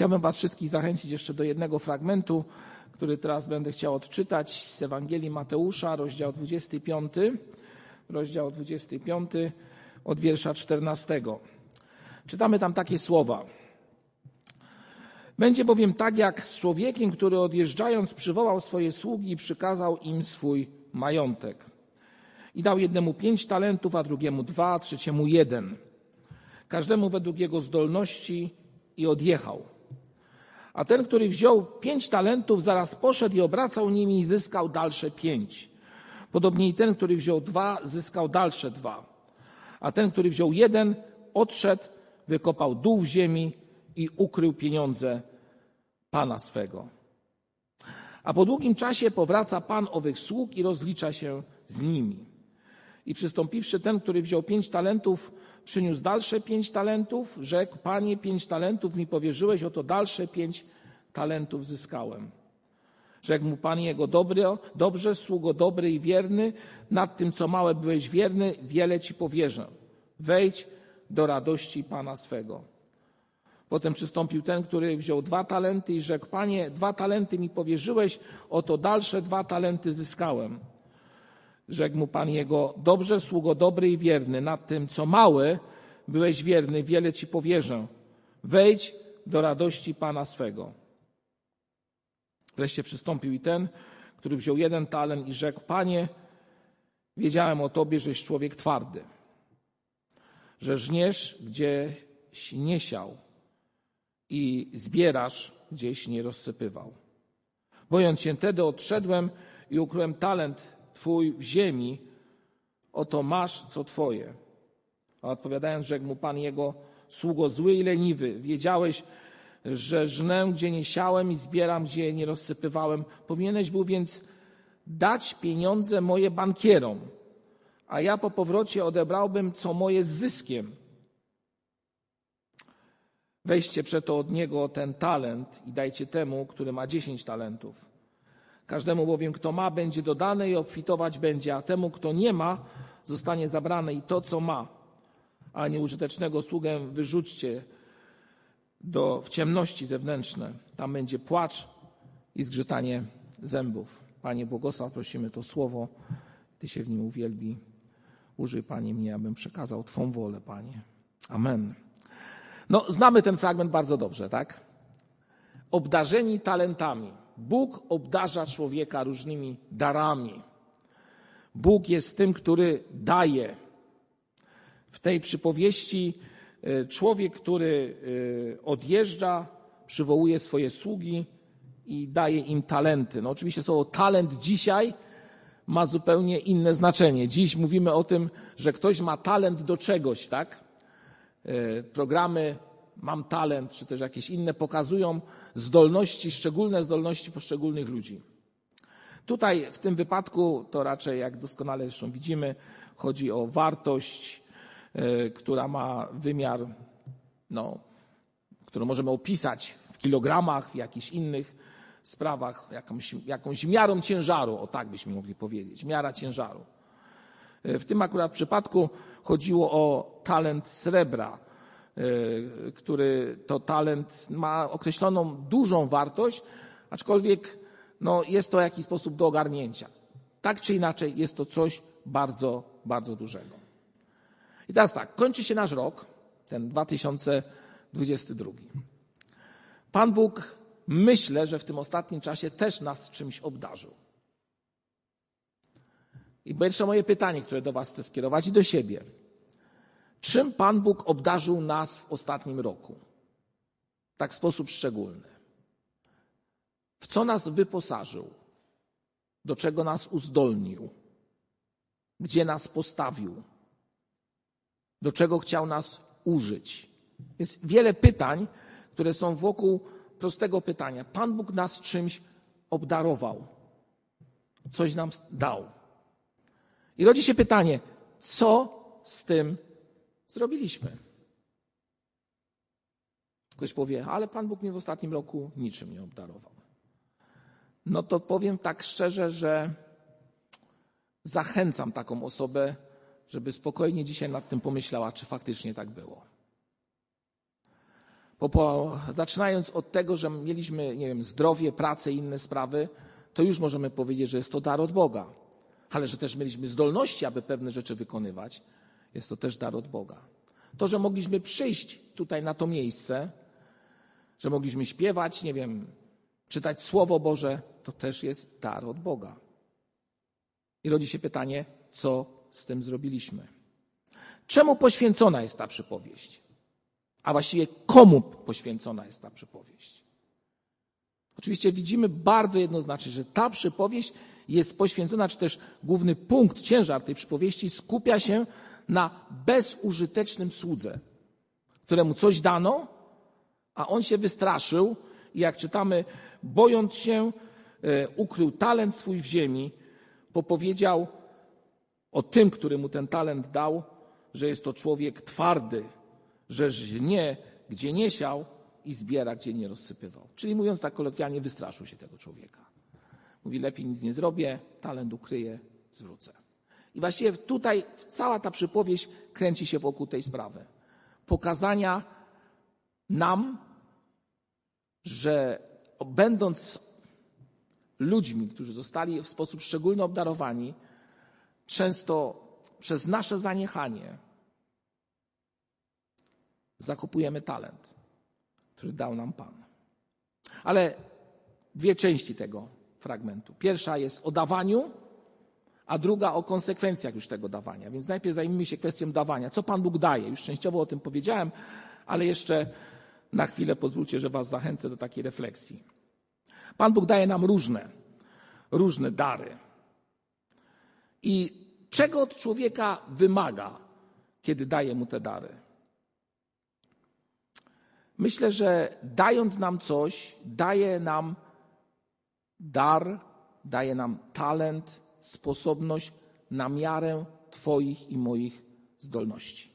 Chciałbym Was wszystkich zachęcić jeszcze do jednego fragmentu, który teraz będę chciał odczytać z Ewangelii Mateusza, rozdział 25, rozdział 25 od wiersza 14. Czytamy tam takie słowa. Będzie bowiem tak jak z człowiekiem, który odjeżdżając przywołał swoje sługi i przykazał im swój majątek. I dał jednemu pięć talentów, a drugiemu dwa, a trzeciemu jeden. Każdemu według jego zdolności i odjechał. A ten, który wziął pięć talentów, zaraz poszedł i obracał nimi i zyskał dalsze pięć. Podobnie i ten, który wziął dwa, zyskał dalsze dwa. A ten, który wziął jeden, odszedł, wykopał dół w ziemi i ukrył pieniądze pana swego. A po długim czasie powraca pan owych sług i rozlicza się z nimi. I przystąpiwszy ten, który wziął pięć talentów, przyniósł dalsze pięć talentów, rzekł, panie, pięć talentów mi powierzyłeś, oto dalsze pięć talentów zyskałem. Rzekł mu pan jego, dobry, dobrze, sługo dobry i wierny, nad tym, co małe byłeś wierny, wiele ci powierzę. Wejdź do radości pana swego. Potem przystąpił ten, który wziął dwa talenty i rzekł, panie, dwa talenty mi powierzyłeś, oto dalsze dwa talenty zyskałem. Rzekł mu pan jego, dobrze, sługo dobry i wierny, nad tym, co małe byłeś wierny, wiele ci powierzę. Wejdź do radości pana swego. Wreszcie przystąpił i ten, który wziął jeden talent i rzekł, panie, wiedziałem o tobie, żeś człowiek twardy, że żniesz gdzieś nie siał i zbierasz gdzieś nie rozsypywał. Bojąc się tedy odszedłem i ukryłem talent Twój w ziemi, oto masz co Twoje. A odpowiadając, rzekł mu Pan jego, sługo zły i leniwy, wiedziałeś, że żnę, gdzie nie siałem i zbieram, gdzie nie rozsypywałem. Powinieneś był więc dać pieniądze moje bankierom, a ja po powrocie odebrałbym co moje z zyskiem. Weźcie przeto od niego ten talent i dajcie temu, który ma dziesięć talentów. Każdemu bowiem, kto ma, będzie dodane i obfitować będzie, a temu, kto nie ma, zostanie zabrane i to, co ma. A nieużytecznego sługę wyrzućcie do, w ciemności zewnętrzne. Tam będzie płacz i zgrzytanie zębów. Panie błogosław, prosimy to słowo. Ty się w nim uwielbi. Użyj, Panie, mnie, abym przekazał Twą wolę, Panie. Amen. No, znamy ten fragment bardzo dobrze, tak? Obdarzeni talentami. Bóg obdarza człowieka różnymi darami. Bóg jest tym, który daje. W tej przypowieści e, człowiek, który e, odjeżdża, przywołuje swoje sługi i daje im talenty. No oczywiście słowo talent dzisiaj ma zupełnie inne znaczenie. Dziś mówimy o tym, że ktoś ma talent do czegoś, tak? E, programy Mam talent, czy też jakieś inne pokazują zdolności, szczególne zdolności poszczególnych ludzi. Tutaj w tym wypadku to raczej, jak doskonale zresztą widzimy, chodzi o wartość, e, która ma wymiar, no, którą możemy opisać w kilogramach, w jakichś innych sprawach, jakąś, jakąś miarą ciężaru, o tak byśmy mogli powiedzieć, miara ciężaru. E, w tym akurat przypadku chodziło o talent srebra, który to talent ma określoną dużą wartość, aczkolwiek no, jest to w jakiś sposób do ogarnięcia. Tak czy inaczej jest to coś bardzo, bardzo dużego. I teraz tak, kończy się nasz rok, ten 2022. Pan Bóg myślę, że w tym ostatnim czasie też nas czymś obdarzył. I jeszcze moje pytanie, które do Was chcę skierować i do siebie. Czym Pan Bóg obdarzył nas w ostatnim roku? Tak w sposób szczególny. W co nas wyposażył? Do czego nas uzdolnił? Gdzie nas postawił? Do czego chciał nas użyć? Jest wiele pytań, które są wokół prostego pytania. Pan Bóg nas czymś obdarował, coś nam dał. I rodzi się pytanie, co z tym zrobiliśmy? Ktoś powie, ale Pan Bóg mnie w ostatnim roku niczym nie obdarował. No to powiem tak szczerze, że zachęcam taką osobę, żeby spokojnie dzisiaj nad tym pomyślała, czy faktycznie tak było. Bo po, zaczynając od tego, że mieliśmy, nie wiem, zdrowie, pracę i inne sprawy, to już możemy powiedzieć, że jest to dar od Boga. Ale że też mieliśmy zdolności, aby pewne rzeczy wykonywać, jest to też dar od Boga. To, że mogliśmy przyjść tutaj na to miejsce, że mogliśmy śpiewać, nie wiem, czytać Słowo Boże, to też jest dar od Boga. I rodzi się pytanie, co z tym zrobiliśmy? Czemu poświęcona jest ta przypowieść? A właściwie komu poświęcona jest ta przypowieść? Oczywiście widzimy bardzo jednoznacznie, że ta przypowieść jest poświęcona, czy też główny punkt, ciężar tej przypowieści skupia się na bezużytecznym słudze, któremu coś dano, a on się wystraszył i jak czytamy, bojąc się, e, ukrył talent swój w ziemi, popowiedział o tym, który mu ten talent dał, że jest to człowiek twardy, że żnie, gdzie nie siał i zbiera, gdzie nie rozsypywał. Czyli mówiąc tak kolokwialnie, wystraszył się tego człowieka. Mówi, lepiej nic nie zrobię, talent ukryję, zwrócę. I właściwie tutaj cała ta przypowieść kręci się wokół tej sprawy. Pokazania nam, że będąc ludźmi, którzy zostali w sposób szczególny obdarowani, często przez nasze zaniechanie zakupujemy talent, który dał nam Pan. Ale dwie części tego fragmentu. Pierwsza jest o dawaniu, a druga o konsekwencjach już tego dawania. Więc najpierw zajmijmy się kwestią dawania. Co Pan Bóg daje? Już częściowo o tym powiedziałem, ale jeszcze na chwilę pozwólcie, że Was zachęcę do takiej refleksji. Pan Bóg daje nam różne, różne dary. I czego od człowieka wymaga, kiedy daje mu te dary? Myślę, że dając nam coś, daje nam dar, daje nam talent, sposobność na miarę Twoich i moich zdolności.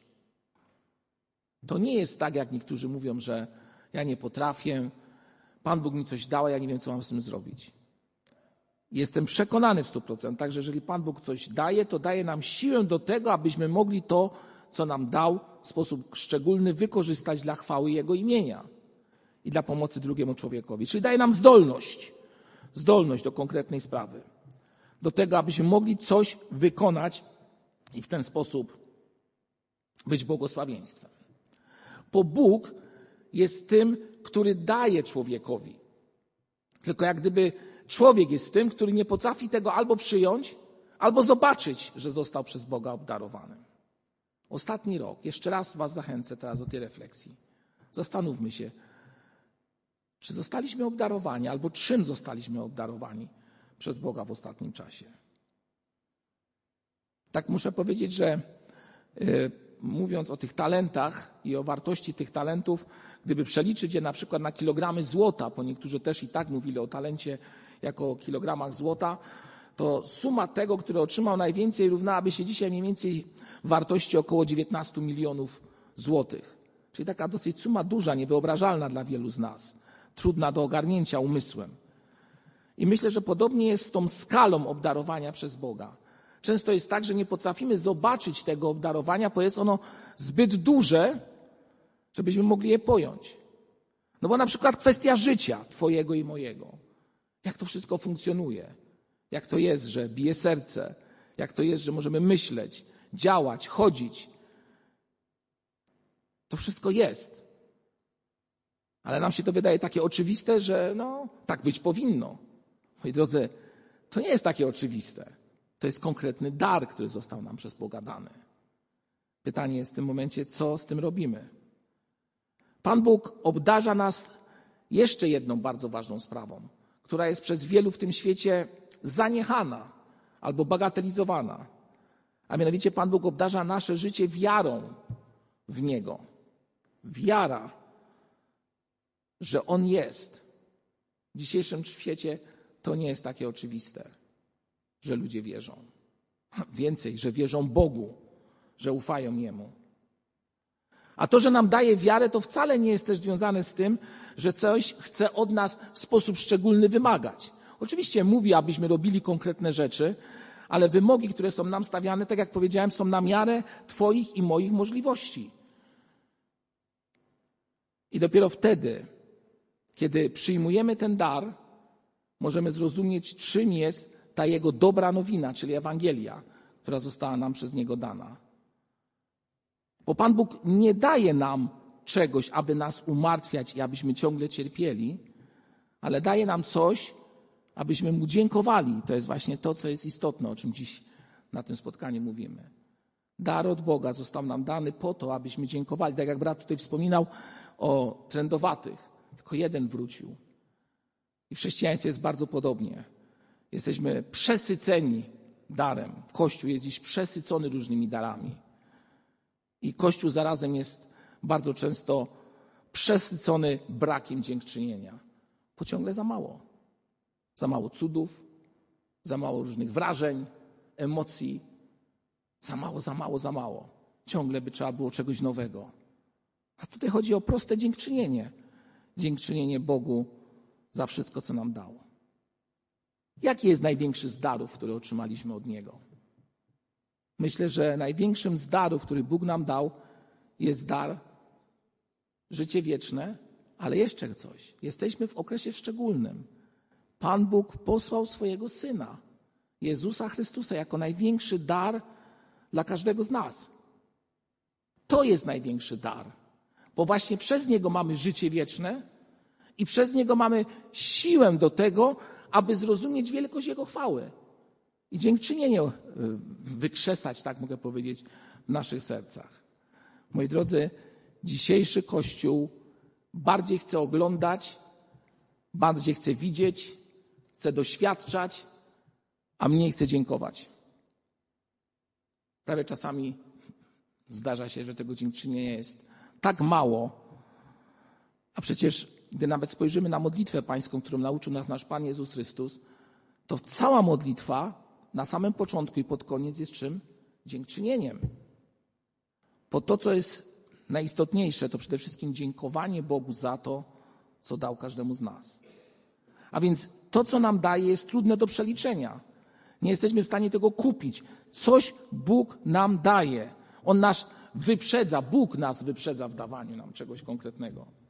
To nie jest tak, jak niektórzy mówią, że ja nie potrafię, Pan Bóg mi coś dał, a ja nie wiem, co mam z tym zrobić. Jestem przekonany w stu procentach, że jeżeli Pan Bóg coś daje, to daje nam siłę do tego, abyśmy mogli to, co nam dał, w sposób szczególny wykorzystać dla chwały Jego imienia i dla pomocy drugiemu człowiekowi. Czyli daje nam zdolność, zdolność do konkretnej sprawy, do tego, abyśmy mogli coś wykonać i w ten sposób być błogosławieństwem. Bo Bóg jest tym, który daje człowiekowi. Tylko jak gdyby człowiek jest tym, który nie potrafi tego albo przyjąć, albo zobaczyć, że został przez Boga obdarowany. Ostatni rok, jeszcze raz Was zachęcę teraz do tej refleksji. Zastanówmy się, czy zostaliśmy obdarowani, albo czym zostaliśmy obdarowani przez Boga w ostatnim czasie. Tak muszę powiedzieć, że yy, mówiąc o tych talentach i o wartości tych talentów, gdyby przeliczyć je na przykład na kilogramy złota, bo niektórzy też i tak mówili o talencie jako o kilogramach złota, to suma tego, który otrzymał najwięcej, równałaby się dzisiaj mniej więcej wartości około 19 milionów złotych. Czyli taka dosyć suma duża, niewyobrażalna dla wielu z nas, trudna do ogarnięcia umysłem. I myślę, że podobnie jest z tą skalą obdarowania przez Boga. Często jest tak, że nie potrafimy zobaczyć tego obdarowania, bo jest ono zbyt duże, żebyśmy mogli je pojąć. No bo na przykład kwestia życia Twojego i mojego. Jak to wszystko funkcjonuje? Jak to jest, że bije serce? Jak to jest, że możemy myśleć, działać, chodzić? To wszystko jest. Ale nam się to wydaje takie oczywiste, że no, tak być powinno. Moi drodzy, to nie jest takie oczywiste. To jest konkretny dar, który został nam przez Boga dany. Pytanie jest w tym momencie, co z tym robimy? Pan Bóg obdarza nas jeszcze jedną bardzo ważną sprawą, która jest przez wielu w tym świecie zaniechana albo bagatelizowana. A mianowicie Pan Bóg obdarza nasze życie wiarą w Niego. Wiara, że On jest. W dzisiejszym świecie to nie jest takie oczywiste, że ludzie wierzą. Więcej, że wierzą Bogu, że ufają Jemu. A to, że nam daje wiarę, to wcale nie jest też związane z tym, że coś chce od nas w sposób szczególny wymagać. Oczywiście mówi, abyśmy robili konkretne rzeczy, ale wymogi, które są nam stawiane, tak jak powiedziałem, są na miarę Twoich i moich możliwości. I dopiero wtedy, kiedy przyjmujemy ten dar, możemy zrozumieć, czym jest ta jego dobra nowina, czyli Ewangelia, która została nam przez niego dana. Bo Pan Bóg nie daje nam czegoś, aby nas umartwiać i abyśmy ciągle cierpieli, ale daje nam coś, abyśmy mu dziękowali. To jest właśnie to, co jest istotne, o czym dziś na tym spotkaniu mówimy. Dar od Boga został nam dany po to, abyśmy dziękowali. Tak jak brat tutaj wspominał o trędowatych, tylko jeden wrócił. I w chrześcijaństwie jest bardzo podobnie. Jesteśmy przesyceni darem. Kościół jest dziś przesycony różnymi darami. I Kościół zarazem jest bardzo często przesycony brakiem dziękczynienia. Bo ciągle za mało. Za mało cudów, za mało różnych wrażeń, emocji. Za mało, za mało, za mało. Ciągle by trzeba było czegoś nowego. A tutaj chodzi o proste dziękczynienie. Dziękczynienie Bogu za wszystko, co nam dało. Jaki jest największy z darów, który otrzymaliśmy od Niego? Myślę, że największym z darów, który Bóg nam dał, jest dar życie wieczne, ale jeszcze coś. Jesteśmy w okresie szczególnym. Pan Bóg posłał swojego Syna, Jezusa Chrystusa, jako największy dar dla każdego z nas. To jest największy dar, bo właśnie przez Niego mamy życie wieczne i przez Niego mamy siłę do tego, aby zrozumieć wielkość Jego chwały i dziękczynienie e, wykrzesać, tak mogę powiedzieć, w naszych sercach. Moi drodzy, dzisiejszy Kościół bardziej chce oglądać, bardziej chce widzieć, chce doświadczać, a mniej chce dziękować. Prawie czasami zdarza się, że tego dziękczynienia jest tak mało, a przecież gdy nawet spojrzymy na modlitwę pańską, którą nauczył nas nasz Pan Jezus Chrystus, to cała modlitwa na samym początku i pod koniec jest czym? Dziękczynieniem. Bo to, co jest najistotniejsze, to przede wszystkim dziękowanie Bogu za to, co dał każdemu z nas. A więc to, co nam daje, jest trudne do przeliczenia. Nie jesteśmy w stanie tego kupić. Coś Bóg nam daje. On nas wyprzedza, Bóg nas wyprzedza w dawaniu nam czegoś konkretnego.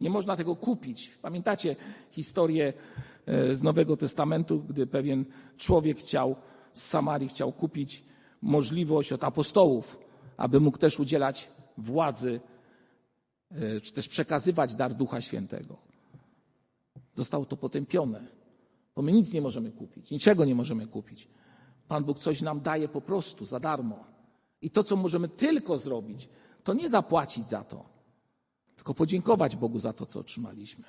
Nie można tego kupić. Pamiętacie historię e, z Nowego Testamentu, gdy pewien człowiek chciał z Samarii chciał kupić możliwość od apostołów, aby mógł też udzielać władzy, e, czy też przekazywać dar Ducha Świętego. Zostało to potępione, bo my nic nie możemy kupić, niczego nie możemy kupić. Pan Bóg coś nam daje po prostu za darmo. I to, co możemy tylko zrobić, to nie zapłacić za to, tylko podziękować Bogu za to, co otrzymaliśmy.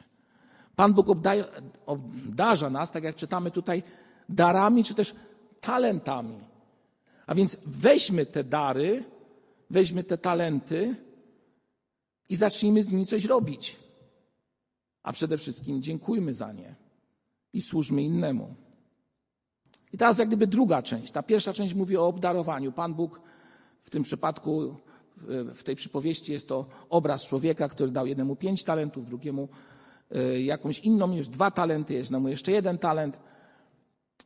Pan Bóg obdaje, obdarza nas, tak jak czytamy tutaj, darami, czy też talentami. A więc weźmy te dary, weźmy te talenty i zacznijmy z nimi coś robić. A przede wszystkim dziękujmy za nie i służmy innemu. I teraz jak gdyby druga część. Ta pierwsza część mówi o obdarowaniu. Pan Bóg w tym przypadku, w tej przypowieści jest to obraz człowieka, który dał jednemu pięć talentów, drugiemu e, jakąś inną już dwa talenty, jednemu jeszcze jeden talent.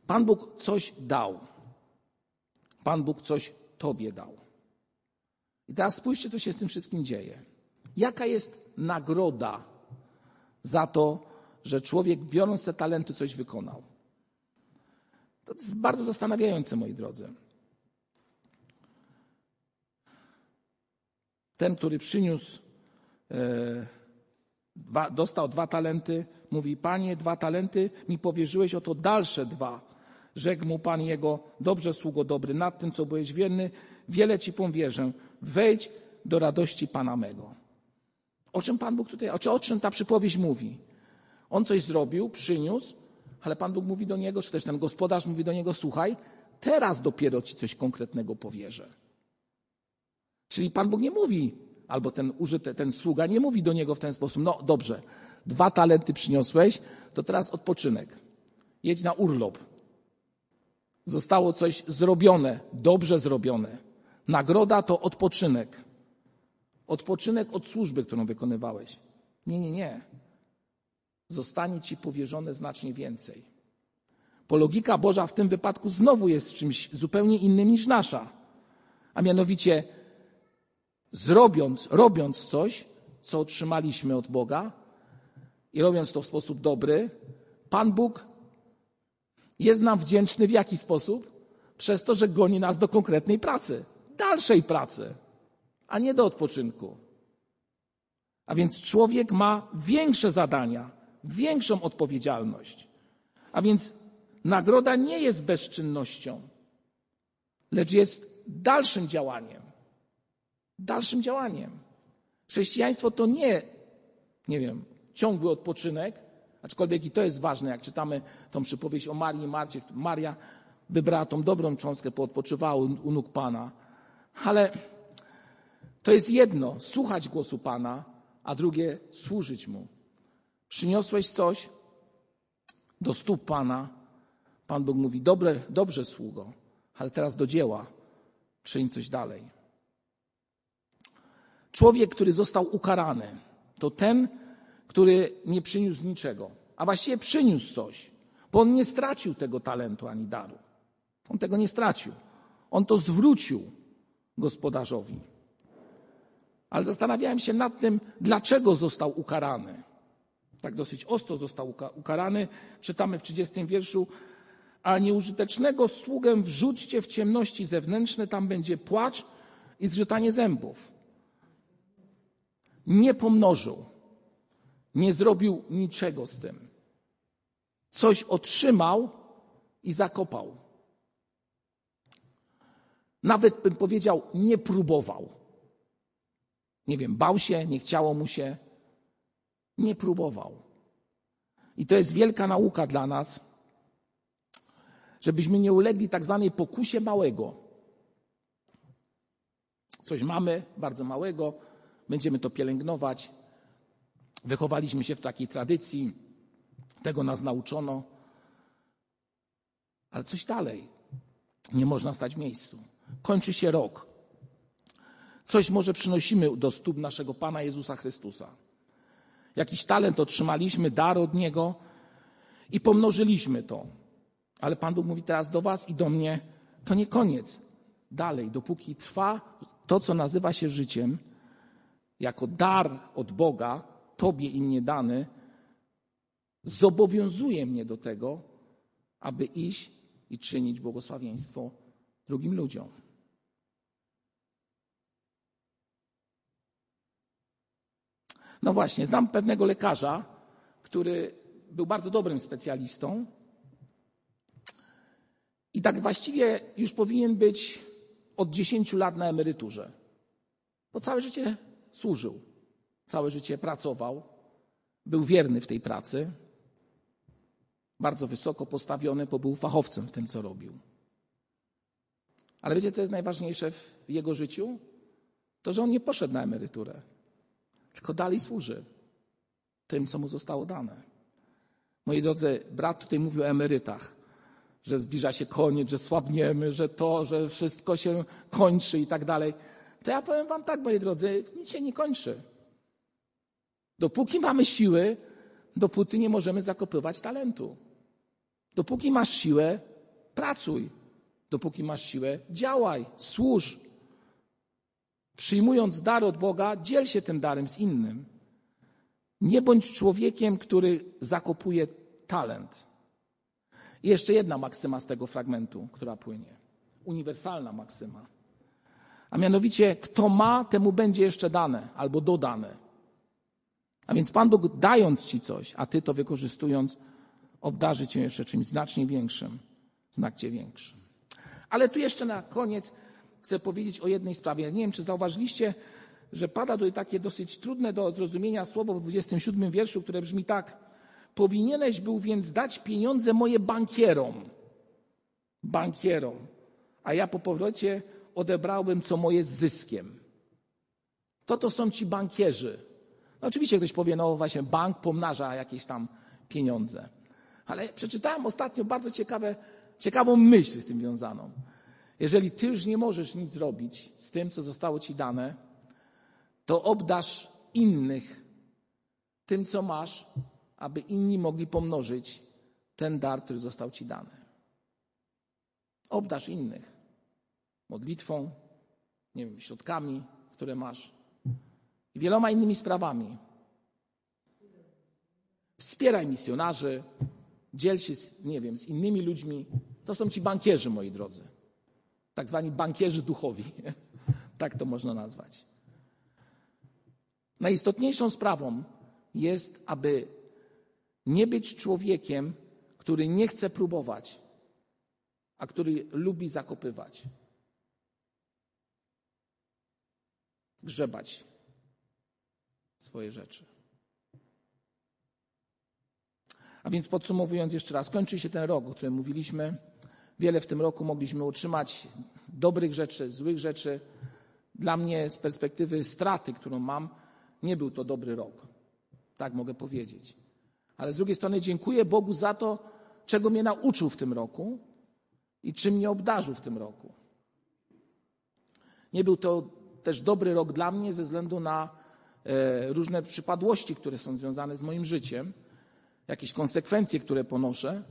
Pan Bóg coś dał. Pan Bóg coś Tobie dał. I teraz spójrzcie, co się z tym wszystkim dzieje. Jaka jest nagroda za to, że człowiek biorąc te talenty coś wykonał? To jest bardzo zastanawiające, moi drodzy. Ten, który przyniósł, e, dwa, dostał dwa talenty, mówi: Panie, dwa talenty mi powierzyłeś, oto dalsze dwa. Rzekł mu Pan jego, dobrze sługo dobry, nad tym, co byłeś wierny, wiele Ci powierzę. Wejdź do radości Pana mego. O czym Pan Bóg tutaj, o czym ta przypowieść mówi? On coś zrobił, przyniósł, ale Pan Bóg mówi do niego, czy też ten gospodarz mówi do niego, słuchaj, teraz dopiero Ci coś konkretnego powierzę. Czyli Pan Bóg nie mówi, albo ten użyty, ten sługa nie mówi do niego w ten sposób, no dobrze, dwa talenty przyniosłeś, to teraz odpoczynek. Jedź na urlop zostało coś zrobione, dobrze zrobione. Nagroda to odpoczynek. Odpoczynek od służby, którą wykonywałeś. Nie, nie, nie. Zostanie ci powierzone znacznie więcej. Bo logika Boża w tym wypadku znowu jest czymś zupełnie innym niż nasza. A mianowicie, zrobiąc, robiąc coś, co otrzymaliśmy od Boga i robiąc to w sposób dobry, Pan Bóg jest nam wdzięczny w jaki sposób? Przez to, że goni nas do konkretnej pracy, dalszej pracy, a nie do odpoczynku. A więc człowiek ma większe zadania, większą odpowiedzialność. A więc nagroda nie jest bezczynnością, lecz jest dalszym działaniem. Dalszym działaniem. Chrześcijaństwo to nie, nie wiem, ciągły odpoczynek, aczkolwiek i to jest ważne, jak czytamy tą przypowieść o Marii i Marcie. Maria wybrała tą dobrą cząstkę, poodpoczywała u nóg Pana. Ale to jest jedno, słuchać głosu Pana, a drugie, służyć Mu. Przyniosłeś coś do stóp Pana. Pan Bóg mówi, dobre, dobrze sługo, ale teraz do dzieła, czyń coś dalej. Człowiek, który został ukarany, to ten, który nie przyniósł niczego, a właściwie przyniósł coś, bo on nie stracił tego talentu ani daru. On tego nie stracił. On to zwrócił gospodarzowi. Ale zastanawiałem się nad tym, dlaczego został ukarany. Tak dosyć ostro został ukarany. Czytamy w 30 wierszu, a nieużytecznego sługę wrzućcie w ciemności zewnętrzne, tam będzie płacz i zgrzytanie zębów. Nie pomnożył, nie zrobił niczego z tym. Coś otrzymał i zakopał. Nawet bym powiedział, nie próbował. Nie wiem, bał się, nie chciało mu się, nie próbował. I to jest wielka nauka dla nas, żebyśmy nie ulegli tak zwanej pokusie małego. Coś mamy bardzo małego, będziemy to pielęgnować. Wychowaliśmy się w takiej tradycji, tego nas nauczono, ale coś dalej. Nie można stać w miejscu. Kończy się rok. Coś może przynosimy do stóp naszego Pana Jezusa Chrystusa. Jakiś talent otrzymaliśmy, dar od Niego i pomnożyliśmy to. Ale Pan Bóg mówi teraz do Was i do mnie, to nie koniec. Dalej, dopóki trwa to, co nazywa się życiem, jako dar od Boga, Tobie i mnie dany, zobowiązuje mnie do tego, aby iść i czynić błogosławieństwo drugim ludziom. No właśnie, znam pewnego lekarza, który był bardzo dobrym specjalistą i tak właściwie już powinien być od 10 lat na emeryturze. Bo całe życie służył, całe życie pracował, był wierny w tej pracy, bardzo wysoko postawiony, bo był fachowcem w tym, co robił. Ale wiecie, co jest najważniejsze w jego życiu? To, że on nie poszedł na emeryturę tylko dalej służy tym, co mu zostało dane. Moi drodzy, brat tutaj mówił o emerytach, że zbliża się koniec, że słabniemy, że to, że wszystko się kończy i tak dalej. To ja powiem wam tak, moi drodzy, nic się nie kończy. Dopóki mamy siły, dopóty nie możemy zakopywać talentu. Dopóki masz siłę, pracuj. Dopóki masz siłę, działaj, służ. Przyjmując dar od Boga, dziel się tym darem z innym. Nie bądź człowiekiem, który zakopuje talent. I jeszcze jedna maksyma z tego fragmentu, która płynie. Uniwersalna maksyma. A mianowicie, kto ma, temu będzie jeszcze dane albo dodane. A więc Pan Bóg dając ci coś, a ty to wykorzystując, obdarzy cię jeszcze czymś znacznie większym, znacznie większym. Ale tu jeszcze na koniec chcę powiedzieć o jednej sprawie. Nie wiem, czy zauważyliście, że pada tutaj takie dosyć trudne do zrozumienia słowo w 27 wierszu, które brzmi tak. Powinieneś był więc dać pieniądze moje bankierom. Bankierom. A ja po powrocie odebrałbym co moje z zyskiem. To to są ci bankierzy. No oczywiście ktoś powie, no właśnie bank pomnaża jakieś tam pieniądze. Ale przeczytałem ostatnio bardzo ciekawe, ciekawą myśl z tym związaną. Jeżeli ty już nie możesz nic zrobić z tym, co zostało ci dane, to obdasz innych tym, co masz, aby inni mogli pomnożyć ten dar, który został ci dany. Obdasz innych modlitwą, nie wiem, środkami, które masz. i wieloma innymi sprawami. Wspieraj misjonarzy, dziel się, z, nie wiem, z innymi ludźmi. To są ci bankierzy, moi drodzy. Tak zwani bankierzy duchowi. tak to można nazwać. Najistotniejszą sprawą jest, aby nie być człowiekiem, który nie chce próbować, a który lubi zakopywać. Grzebać swoje rzeczy. A więc podsumowując jeszcze raz, kończy się ten rok, o którym mówiliśmy. Wiele w tym roku mogliśmy utrzymać dobrych rzeczy, złych rzeczy. Dla mnie z perspektywy straty, którą mam, nie był to dobry rok. Tak mogę powiedzieć. Ale z drugiej strony dziękuję Bogu za to, czego mnie nauczył w tym roku i czym mnie obdarzył w tym roku. Nie był to też dobry rok dla mnie ze względu na e, różne przypadłości, które są związane z moim życiem, jakieś konsekwencje, które ponoszę,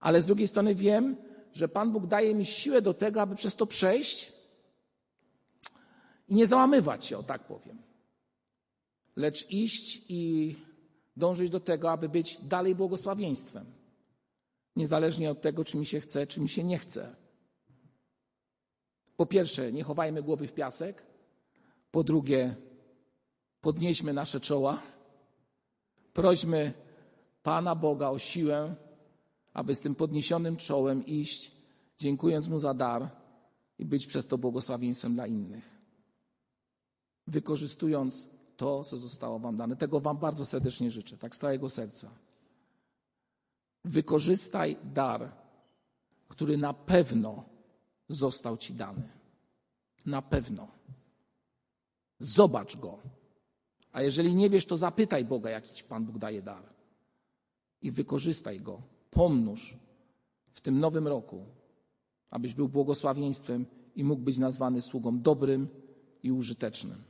ale z drugiej strony wiem, że Pan Bóg daje mi siłę do tego, aby przez to przejść i nie załamywać się, o tak powiem, lecz iść i dążyć do tego, aby być dalej błogosławieństwem, niezależnie od tego, czy mi się chce, czy mi się nie chce. Po pierwsze, nie chowajmy głowy w piasek. Po drugie, podnieśmy nasze czoła. Prośmy Pana Boga o siłę, aby z tym podniesionym czołem iść, dziękując Mu za dar i być przez to błogosławieństwem dla innych. Wykorzystując to, co zostało Wam dane. Tego Wam bardzo serdecznie życzę, tak z całego serca. Wykorzystaj dar, który na pewno został Ci dany. Na pewno. Zobacz go. A jeżeli nie wiesz, to zapytaj Boga, jaki Ci Pan Bóg daje dar. I wykorzystaj go. Pomnóż w tym nowym roku, abyś był błogosławieństwem i mógł być nazwany sługą dobrym i użytecznym.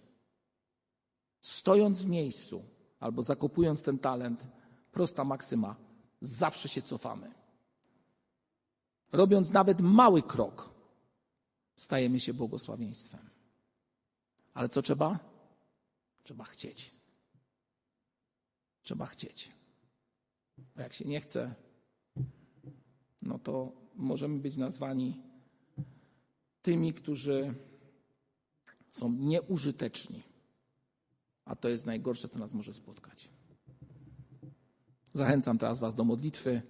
Stojąc w miejscu albo zakopując ten talent, prosta maksyma, zawsze się cofamy. Robiąc nawet mały krok, stajemy się błogosławieństwem. Ale co trzeba? Trzeba chcieć. Trzeba chcieć. Bo jak się nie chce, no to możemy być nazwani tymi, którzy są nieużyteczni. A to jest najgorsze, co nas może spotkać. Zachęcam teraz Was do modlitwy.